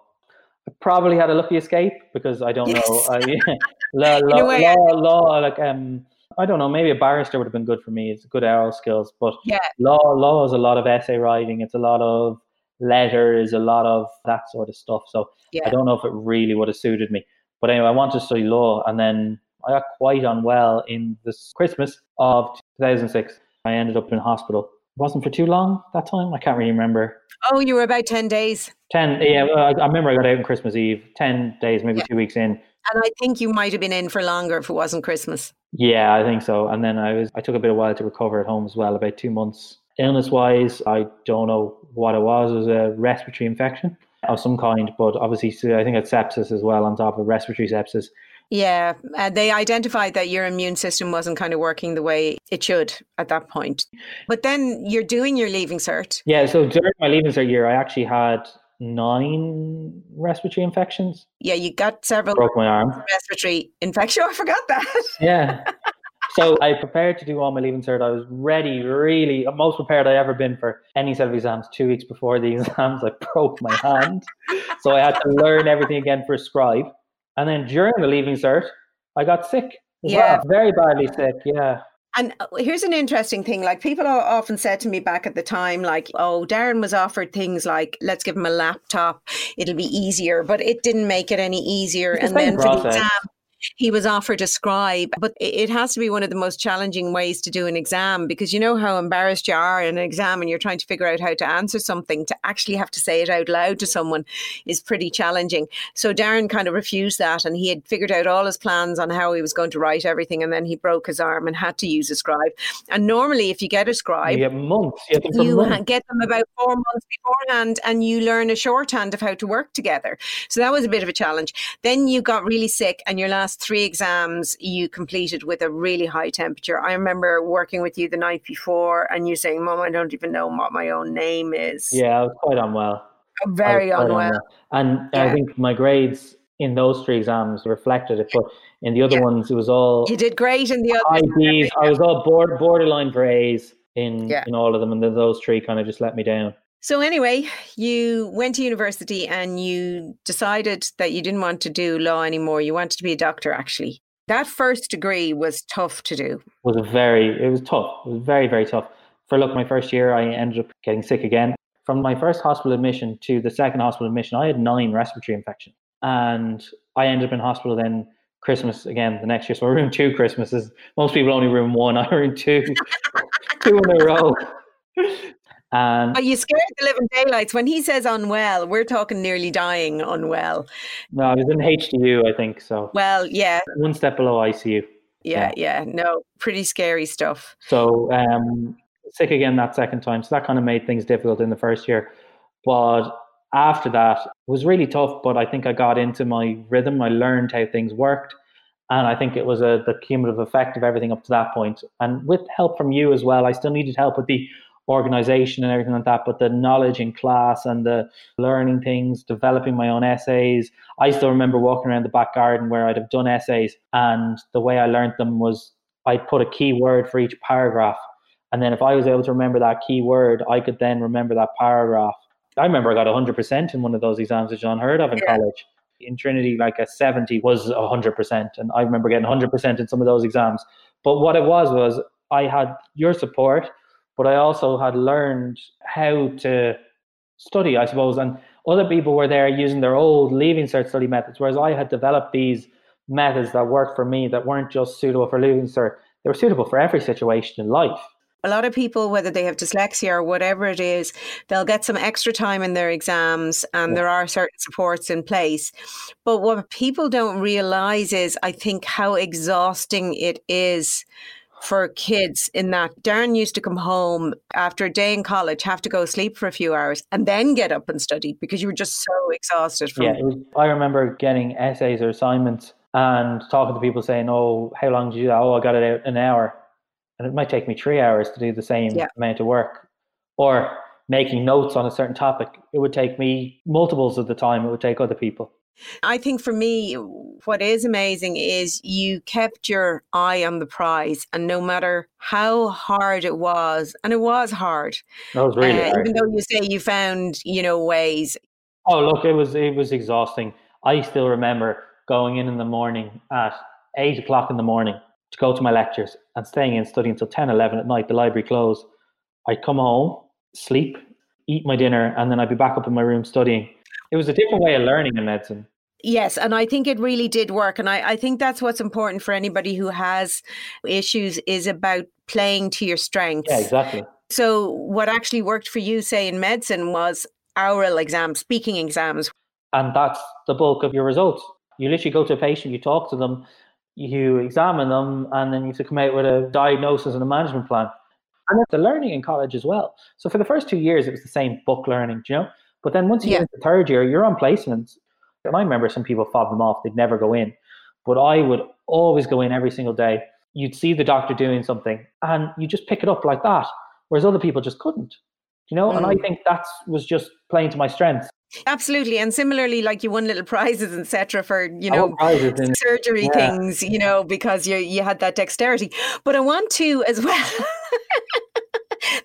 B: I probably had a lucky escape because I don't know. I, law, law,
A: way,
B: law, law, like um, I don't know. Maybe a barrister would have been good for me. It's good oral skills, but
A: Yeah.
B: law, law is a lot of essay writing. It's a lot of letters, a lot of that sort of stuff. So
A: Yeah.
B: I don't know if it really would have suited me. But anyway, I wanted to study law, and then I got quite unwell in this Christmas of 2006. I ended up in hospital. It wasn't for too long that time. I can't really remember.
A: Oh, you were about ten days,
B: 10 yeah I, I remember i got out on christmas eve 10 days maybe
A: Yeah.
B: two weeks in
A: and I think you might have been in for longer if it wasn't Christmas.
B: yeah i think so and then i was i took a bit of while to recover at home as well about two months illness wise i don't know what it was it was a respiratory infection of some kind but obviously i think it's sepsis as well on top of respiratory sepsis
A: Yeah, uh, they identified that your immune system wasn't kind of working the way it should at that point. But then you're doing your leaving cert.
B: yeah so during my leaving cert year i actually had nine respiratory infections
A: Yeah, you got several
B: broke my arm
A: respiratory infection. I forgot that.
B: Yeah. So I prepared to do all my leaving cert. I was ready, really, most prepared I ever been for any set of exams. Two weeks before the exams, I broke my hand. so I had to learn everything again for a scribe. And then during the leaving cert, I got sick
A: Yeah.
B: well. Very badly sick, yeah.
A: And uh, here's an interesting thing. Like people often said to me back at the time, like, oh, Darren was offered things like, let's give him a laptop. It'll be easier, but it didn't make it any easier.
B: The
A: And then
B: same
A: for the exam, he was offered a scribe, but it has to be one of the most challenging ways to do an exam because you know how embarrassed you are in an exam and you're trying to figure out how to answer something. To actually have to say it out loud to someone is pretty challenging. So Darren kind of refused that and he had figured out all his plans on how he was going to write everything and then he broke his arm and had to use a scribe. And normally, if you get a scribe,
B: You get months. You, get
A: you
B: months.
A: get them about four months beforehand and you learn a shorthand of how to work together. So that was a bit of a challenge. Then you got really sick and your last three exams you completed with a really high temperature. I remember working with you the night before and you saying, Mom, I don't even know what my own name is.
B: Yeah, I was quite unwell. Oh,
A: very
B: quite
A: unwell.
B: And I think my grades in those three exams reflected it. But in the other
A: Yeah.
B: ones, it was all
A: You did great in the
B: other. I was all board, borderline for A's in,
A: Yeah.
B: in all of them. And then those three kind of just let me down.
A: So anyway, you went to university and you decided that you didn't want to do law anymore. You wanted to be a doctor actually. That first degree was tough to do.
B: It was very it was tough it was very very tough. For look my first year i ended up getting sick again. From my first hospital admission to the second hospital admission i had nine respiratory infections. And i ended up in hospital then christmas again the next year. So i ruined two christmases. Most people only ruin one. I ruined two two in a row and
A: Are you scared the living daylights? When he says unwell, we're talking nearly dying unwell.
B: no i was in hdu i think so
A: Well, yeah,
B: one step below icu
A: yeah, yeah. No, pretty scary stuff.
B: So um, sick again that second time. So that kind of made things difficult in the first year. But after that, it was really tough. But I think I got into my rhythm. I learned how things worked. And I think it was a, the cumulative effect of everything up to that point. And with help from you as well, I still needed help with the organization and everything like that. But the knowledge in class and the learning things, developing my own essays. I still remember walking around the back garden where I'd have done essays. And the way I learned them was I'd put a key word for each paragraph. And then if I was able to remember that key word, I could then remember that paragraph. I remember I got 100% in one of those exams, which is unheard of in
A: Yeah.
B: college. In Trinity, like a 70 was 100%. And I remember getting 100% in some of those exams. But what it was, was I had your support, but I also had learned how to study, I suppose. And other people were there using their old leaving cert study methods, whereas I had developed these methods that worked for me that weren't just suitable for leaving cert. They were suitable for every situation in life.
A: A lot of people, whether they have dyslexia or whatever it is, they'll get some extra time in their exams and
B: Yeah.
A: there are certain supports in place. But what people don't realize is, I think, how exhausting it is for kids in that Darren used to come home after a day in college, have to go sleep for a few hours, and then get up and study because you were just so exhausted. From-
B: yeah, was, I remember getting essays or assignments and talking to people saying, "Oh, how long did you do that? Oh, I got it out an hour," and it might take me three hours to do the same yeah. amount of work. Or making notes on a certain topic, it would take me multiples of the time it would take other people.
A: I think for me, what is amazing is you kept your eye on the prize, and no matter how hard it was, and it was hard.
B: That was really uh,
A: Even though you say you found, you know, ways.
B: Oh, look, it was it was exhausting. I still remember going in in the morning at eight o'clock in the morning to go to my lectures and staying in studying until 10, 11 at night. The library closed. I'd come home, sleep, eat my dinner, and then I'd be back up in my room studying. It was a different way of learning in medicine.
A: Yes, and I think it really did work. And I, I think that's what's important for anybody who has issues is about playing to your strengths.
B: Yeah, exactly.
A: So what actually worked for you, say in medicine, was oral exams, speaking exams.
B: And that's the bulk of your results. You literally go to a patient, you talk to them, you examine them, and then you have to come out with a diagnosis and a management plan. And the learning in college as well. So for the first two years, it was the same book learning, you know? But then once you yeah. get into third year, you're on placements. And I remember some people fob them off, they'd never go in. But I would always go in every single day. You'd see the doctor doing something and you just pick it up like that. Whereas other people just couldn't. You know, mm. and I mm. think that was just playing to my strengths.
A: Absolutely, and similarly, like you won little prizes, etc., for you know surgery yeah. things, you know, because you you had that dexterity. But I want to as well.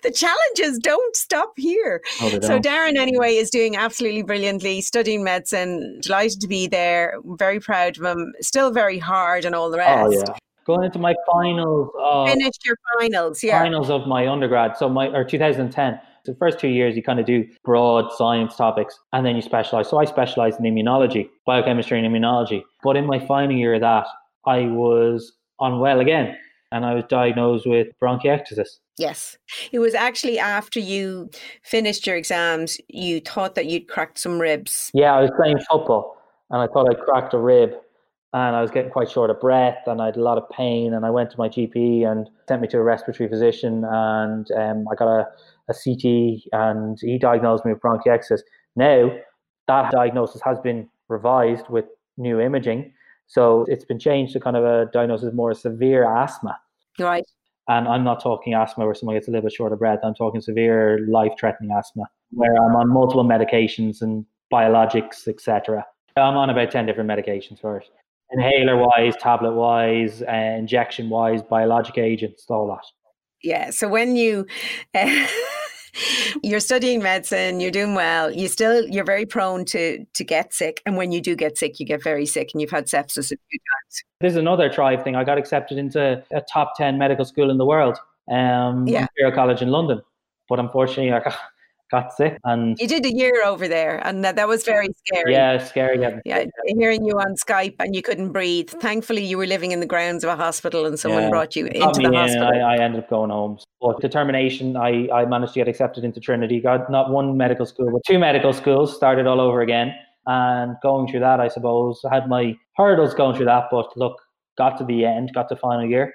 A: the challenges don't stop here. Oh, so Darren, anyway, is doing absolutely brilliantly, studying medicine. Delighted to be there. Very proud of him. Still very hard and all the oh, rest.
B: Oh yeah. Going into my finals.
A: Of, Finished your finals, yeah.
B: Finals of my undergrad. So my or 2010. The first two years, you kind of do broad science topics and then you specialize. So I specialized in immunology, biochemistry, and immunology. But in my final year of that, I was unwell again and I was diagnosed with bronchiectasis.
A: Yes. It was actually after you finished your exams, you thought that you'd cracked some ribs.
B: Yeah, I was playing football and I thought I'd cracked a rib and I was getting quite short of breath and I had a lot of pain and I went to my GP and sent me to a respiratory physician and um, I got a, a CT and he diagnosed me with bronchiectasis. Now that diagnosis has been revised with new imaging. So it's been changed to kind of a diagnosis more severe asthma.
A: Right.
B: And I'm not talking asthma where someone gets a little bit short of breath. I'm talking severe life threatening asthma where I'm on multiple medications and biologics, etc. I'm on about 10 different medications for it inhaler wise, tablet wise, uh, injection wise, biologic agents, all that.
A: Yeah. So when you. Uh, you're studying medicine you're doing well you still you're very prone to to get sick and when you do get sick you get very sick and you've had sepsis a few times
B: there's another thrive thing i got accepted into a top 10 medical school in the world um yeah. imperial college in london but unfortunately i got got sick and
A: you did a year over there and that, that was very scary.
B: Yeah scary yeah.
A: yeah hearing you on skype and you couldn't breathe. Thankfully you were living in the grounds of a hospital and someone yeah. brought you into the hospital.
B: I, I, ended up going home. But determination I, I managed to get accepted into trinity. Got not one medical school but two medical schools started all over again. And going through that i suppose I had my hurdles going through that but look got to the end got to final year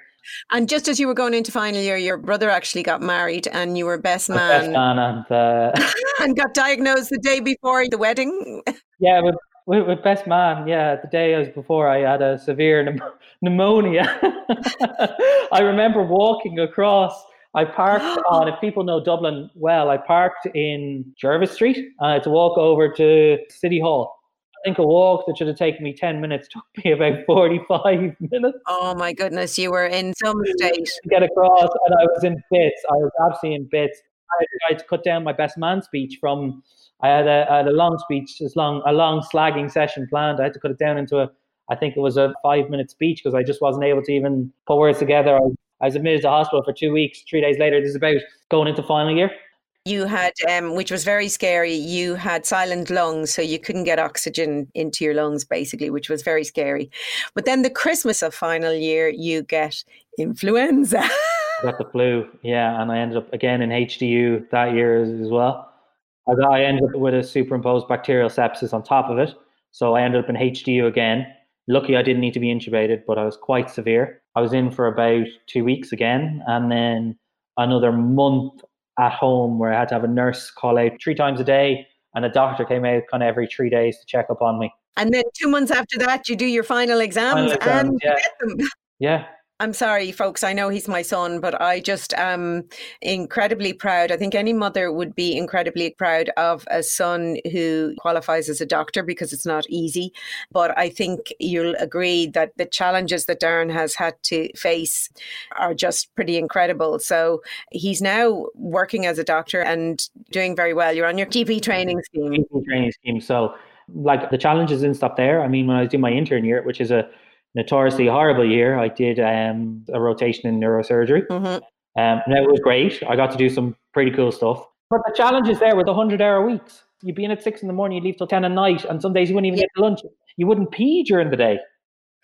A: and just as you were going into final year, your brother actually got married, and you were best man.
B: Best man, and uh...
A: and got diagnosed the day before the wedding.
B: Yeah, with, with, with best man. Yeah, the day as before, I had a severe pneumonia. I remember walking across. I parked on, if people know Dublin well, I parked in Jervis Street. Had to walk over to City Hall think a walk that should have taken me 10 minutes took me about 45 minutes.
A: Oh my goodness, you were in some state.
B: To get across, and I was in bits. I was absolutely in bits. I tried to cut down my best man speech from, I had a, I had a long speech, as long, a long slagging session planned. I had to cut it down into a, I think it was a five minute speech because I just wasn't able to even put words together. I, I was admitted to hospital for two weeks. Three days later, this is about going into final year
A: you had, um, which was very scary, you had silent lungs, so you couldn't get oxygen into your lungs, basically, which was very scary. But then the Christmas of final year, you get influenza.
B: got the flu, yeah, and I ended up again in HDU that year as, as well. I ended up with a superimposed bacterial sepsis on top of it, so I ended up in HDU again. Lucky I didn't need to be intubated, but I was quite severe. I was in for about two weeks again, and then another month at home where I had to have a nurse call out three times a day, and a doctor came out kind of every three days to check up on me.
A: And then two months after that, you do your final exams, final exams and
B: yeah.
A: get them.
B: Yeah,
A: I'm sorry, folks. I know he's my son, but I just am incredibly proud. I think any mother would be incredibly proud of a son who qualifies as a doctor because it's not easy. But I think you'll agree that the challenges that Darren has had to face are just pretty incredible. So he's now working as a doctor and doing very well. You're on your GP training scheme.
B: Training scheme. So, like the challenges didn't stop there. I mean, when I was doing my intern year, which is a notoriously horrible year. I did um, a rotation in neurosurgery. Mm-hmm. Um, and it was great. I got to do some pretty cool stuff. But the challenge is there with the 100 hour weeks. You'd be in at six in the morning, you'd leave till 10 at night, and some days you wouldn't even yeah. get lunch. You wouldn't pee during the day.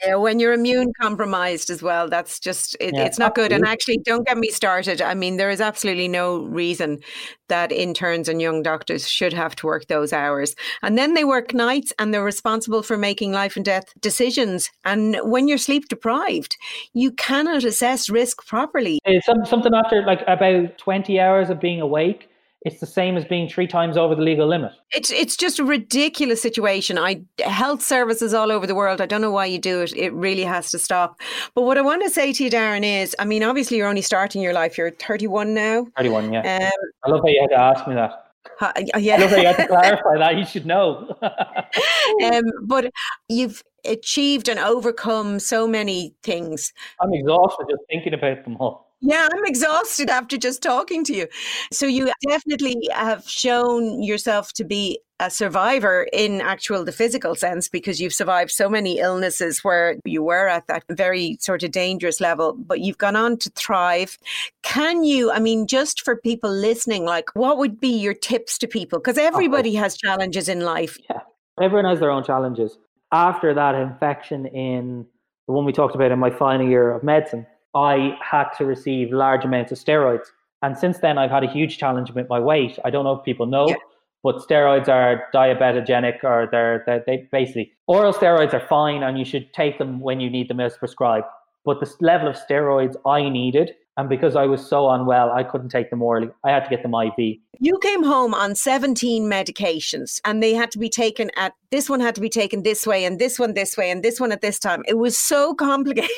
A: Yeah, when you're immune compromised as well, that's just it, yeah, it's not absolutely. good. And actually, don't get me started. I mean, there is absolutely no reason that interns and young doctors should have to work those hours. And then they work nights, and they're responsible for making life and death decisions. And when you're sleep deprived, you cannot assess risk properly.
B: It's something after like about twenty hours of being awake it's the same as being three times over the legal limit.
A: It's it's just a ridiculous situation. I health services all over the world. I don't know why you do it. It really has to stop. But what I want to say to you, Darren, is I mean, obviously you're only starting your life. You're 31 now.
B: 31, yeah. Um, I love how you had to ask me that.
A: Uh, yeah.
B: I love how you had to clarify that. You should know.
A: um, but you've achieved and overcome so many things.
B: I'm exhausted just thinking about them all.
A: Yeah, I'm exhausted after just talking to you. So you definitely have shown yourself to be a survivor in actual the physical sense because you've survived so many illnesses where you were at that very sort of dangerous level, but you've gone on to thrive. Can you, I mean, just for people listening, like what would be your tips to people? Because everybody has challenges in life.
B: Yeah, everyone has their own challenges. After that infection in the one we talked about in my final year of medicine, I had to receive large amounts of steroids. And since then, I've had a huge challenge with my weight. I don't know if people know, yeah. but steroids are diabetogenic, or they're, they're, they basically oral steroids are fine, and you should take them when you need them as prescribed. But the level of steroids I needed and because I was so unwell, I couldn't take them orally. I had to get them IV.
A: You came home on 17 medications and they had to be taken at this one had to be taken this way and this one this way and this one at this time. It was so complicated.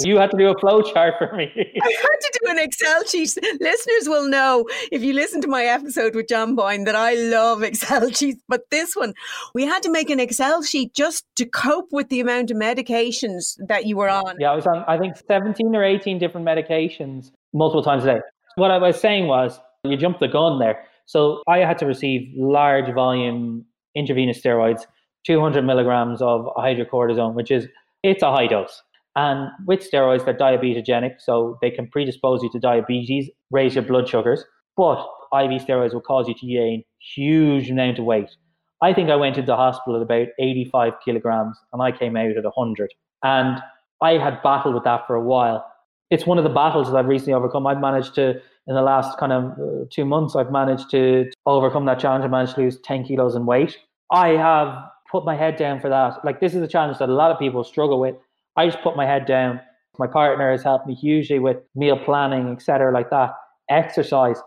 B: You had to do a flow chart for me.
A: I had to do an Excel sheet. Listeners will know if you listen to my episode with John Boyne that I love Excel sheets. But this one, we had to make an Excel sheet just to cope with the amount of medications that you were on.
B: Yeah, I was on, I think, 17 or 18 different medications multiple times a day. What I was saying was, you jumped the gun there. So I had to receive large volume intravenous steroids, 200 milligrams of hydrocortisone, which is it's a high dose. And with steroids, they're diabetogenic, so they can predispose you to diabetes, raise your blood sugars. But IV steroids will cause you to gain huge amount of weight. I think I went into hospital at about 85 kilograms, and I came out at 100. And I had battled with that for a while it's one of the battles that I've recently overcome. I've managed to, in the last kind of uh, two months, I've managed to, to overcome that challenge. I managed to lose 10 kilos in weight. I have put my head down for that. Like, this is a challenge that a lot of people struggle with. I just put my head down. My partner has helped me hugely with meal planning, etc., like that. Exercise.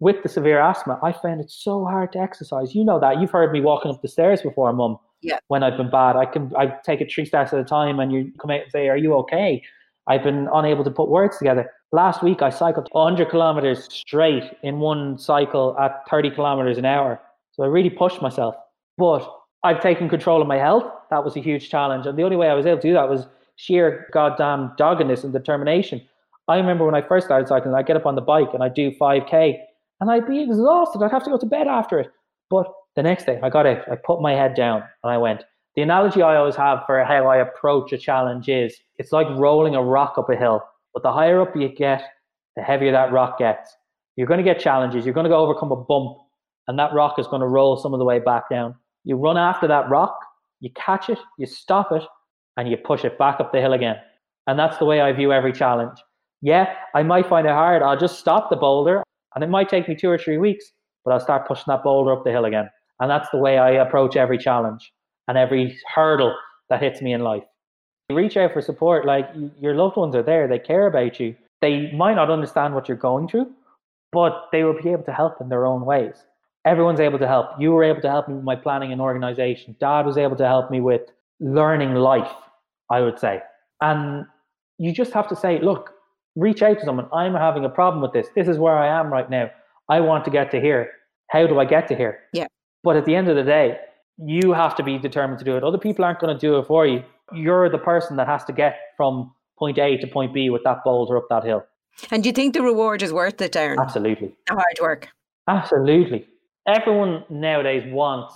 B: With the severe asthma, I found it so hard to exercise. You know that. You've heard me walking up the stairs before, mum.
A: Yeah.
B: When I've been bad, I can I take it three steps at a time, and you come out and say, "Are you okay?" I've been unable to put words together. Last week, I cycled 100 kilometers straight in one cycle at 30 kilometers an hour. So I really pushed myself. But I've taken control of my health. That was a huge challenge. And the only way I was able to do that was sheer goddamn doggedness and determination. I remember when I first started cycling, I'd get up on the bike and I'd do 5K and I'd be exhausted. I'd have to go to bed after it. But the next day, I got out, I put my head down and I went, the analogy I always have for how I approach a challenge is it's like rolling a rock up a hill. But the higher up you get, the heavier that rock gets. You're going to get challenges. You're going to go overcome a bump, and that rock is going to roll some of the way back down. You run after that rock, you catch it, you stop it, and you push it back up the hill again. And that's the way I view every challenge. Yeah, I might find it hard. I'll just stop the boulder, and it might take me two or three weeks, but I'll start pushing that boulder up the hill again. And that's the way I approach every challenge and every hurdle that hits me in life. Reach out for support. Like your loved ones are there, they care about you. They might not understand what you're going through, but they will be able to help in their own ways. Everyone's able to help. You were able to help me with my planning and organization. Dad was able to help me with learning life, I would say. And you just have to say, look, reach out to someone. I'm having a problem with this. This is where I am right now. I want to get to here. How do I get to here?
A: Yeah.
B: But at the end of the day, you have to be determined to do it. Other people aren't going to do it for you. You're the person that has to get from point A to point B with that boulder up that hill.
A: And do you think the reward is worth it, Darren?
B: Absolutely.
A: The hard work.
B: Absolutely. Everyone nowadays wants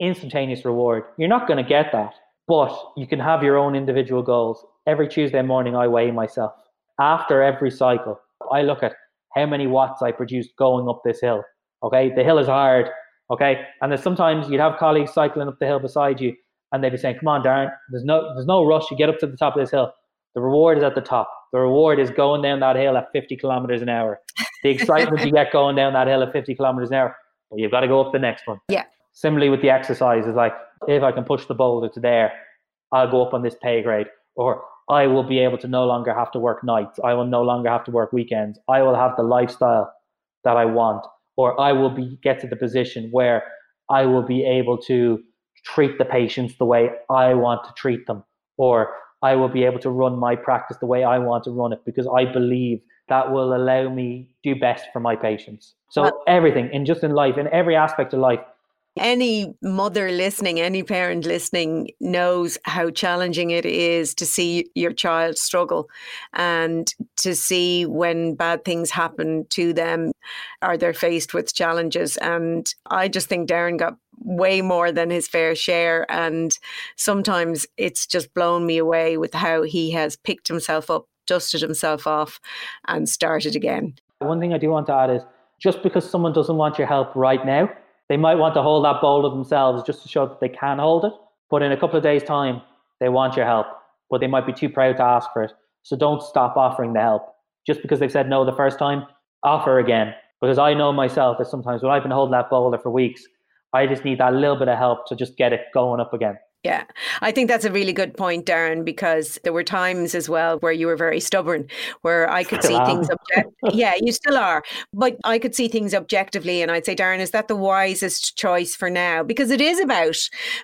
B: instantaneous reward. You're not going to get that, but you can have your own individual goals. Every Tuesday morning, I weigh myself. After every cycle, I look at how many watts I produced going up this hill. Okay, the hill is hard. Okay, and then sometimes you'd have colleagues cycling up the hill beside you, and they'd be saying, "Come on, Darren, there's no there's no rush. You get up to the top of this hill. The reward is at the top. The reward is going down that hill at 50 kilometers an hour. The excitement you get going down that hill at 50 kilometers an hour, but you've got to go up the next one.
A: Yeah.
B: Similarly with the exercise, is like if I can push the boulder to there, I'll go up on this pay grade, or I will be able to no longer have to work nights. I will no longer have to work weekends. I will have the lifestyle that I want, or I will be get to the position where I will be able to treat the patients the way I want to treat them, or I will be able to run my practice the way I want to run it because I believe that will allow me do best for my patients. So everything in just in life, in every aspect of life,
A: any mother listening, any parent listening knows how challenging it is to see your child struggle and to see when bad things happen to them are they faced with challenges. And I just think Darren got way more than his fair share. And sometimes it's just blown me away with how he has picked himself up, dusted himself off, and started again.
B: One thing I do want to add is just because someone doesn't want your help right now, they might want to hold that boulder themselves just to show that they can hold it. But in a couple of days' time, they want your help, but they might be too proud to ask for it. So don't stop offering the help. Just because they've said no the first time, offer again. Because I know myself that sometimes when I've been holding that boulder for weeks, I just need that little bit of help to just get it going up again.
A: Yeah, I think that's a really good point, Darren, because there were times as well where you were very stubborn, where I could still see things object. yeah, you still are, but I could see things objectively, and I'd say, Darren, is that the wisest choice for now? Because it is about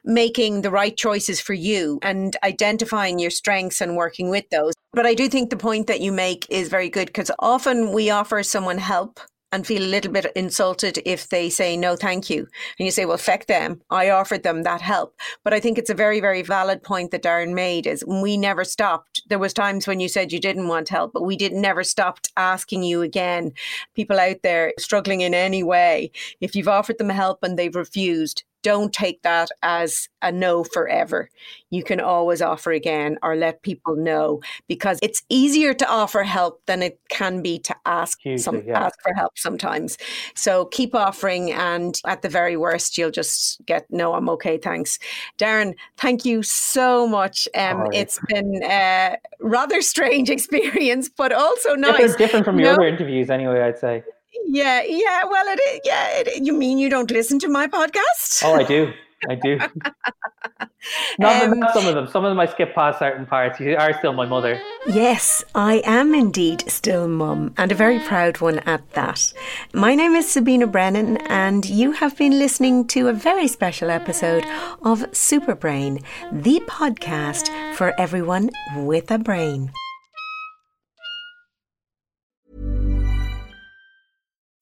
A: making the right choices for you and identifying your strengths and working with those. But I do think the point that you make is very good because often we offer someone help and feel a little bit insulted if they say no thank you. And you say well feck them. I offered them that help. But i think it's a very very valid point that darren made is we never stopped. There was times when you said you didn't want help but we did never stopped asking you again. People out there struggling in any way if you've offered them help and they've refused don't take that as a no forever. You can always offer again or let people know because it's easier to offer help than it can be to ask Hugely, some yeah. ask for help sometimes. So keep offering and at the very worst you'll just get no I'm okay thanks. Darren, thank you so much. Um, right. it's been a rather strange experience but also nice.
B: Different, different from your other interviews anyway I'd say.
A: Yeah, yeah. Well, it is. Yeah, it, you mean you don't listen to my podcast?
B: Oh, I do. I do. not, um, not some of them. Some of them I skip past certain parts. You are still my mother.
A: Yes, I am indeed still mum, and a very proud one at that. My name is Sabina Brennan, and you have been listening to a very special episode of Super Brain, the podcast for everyone with a brain.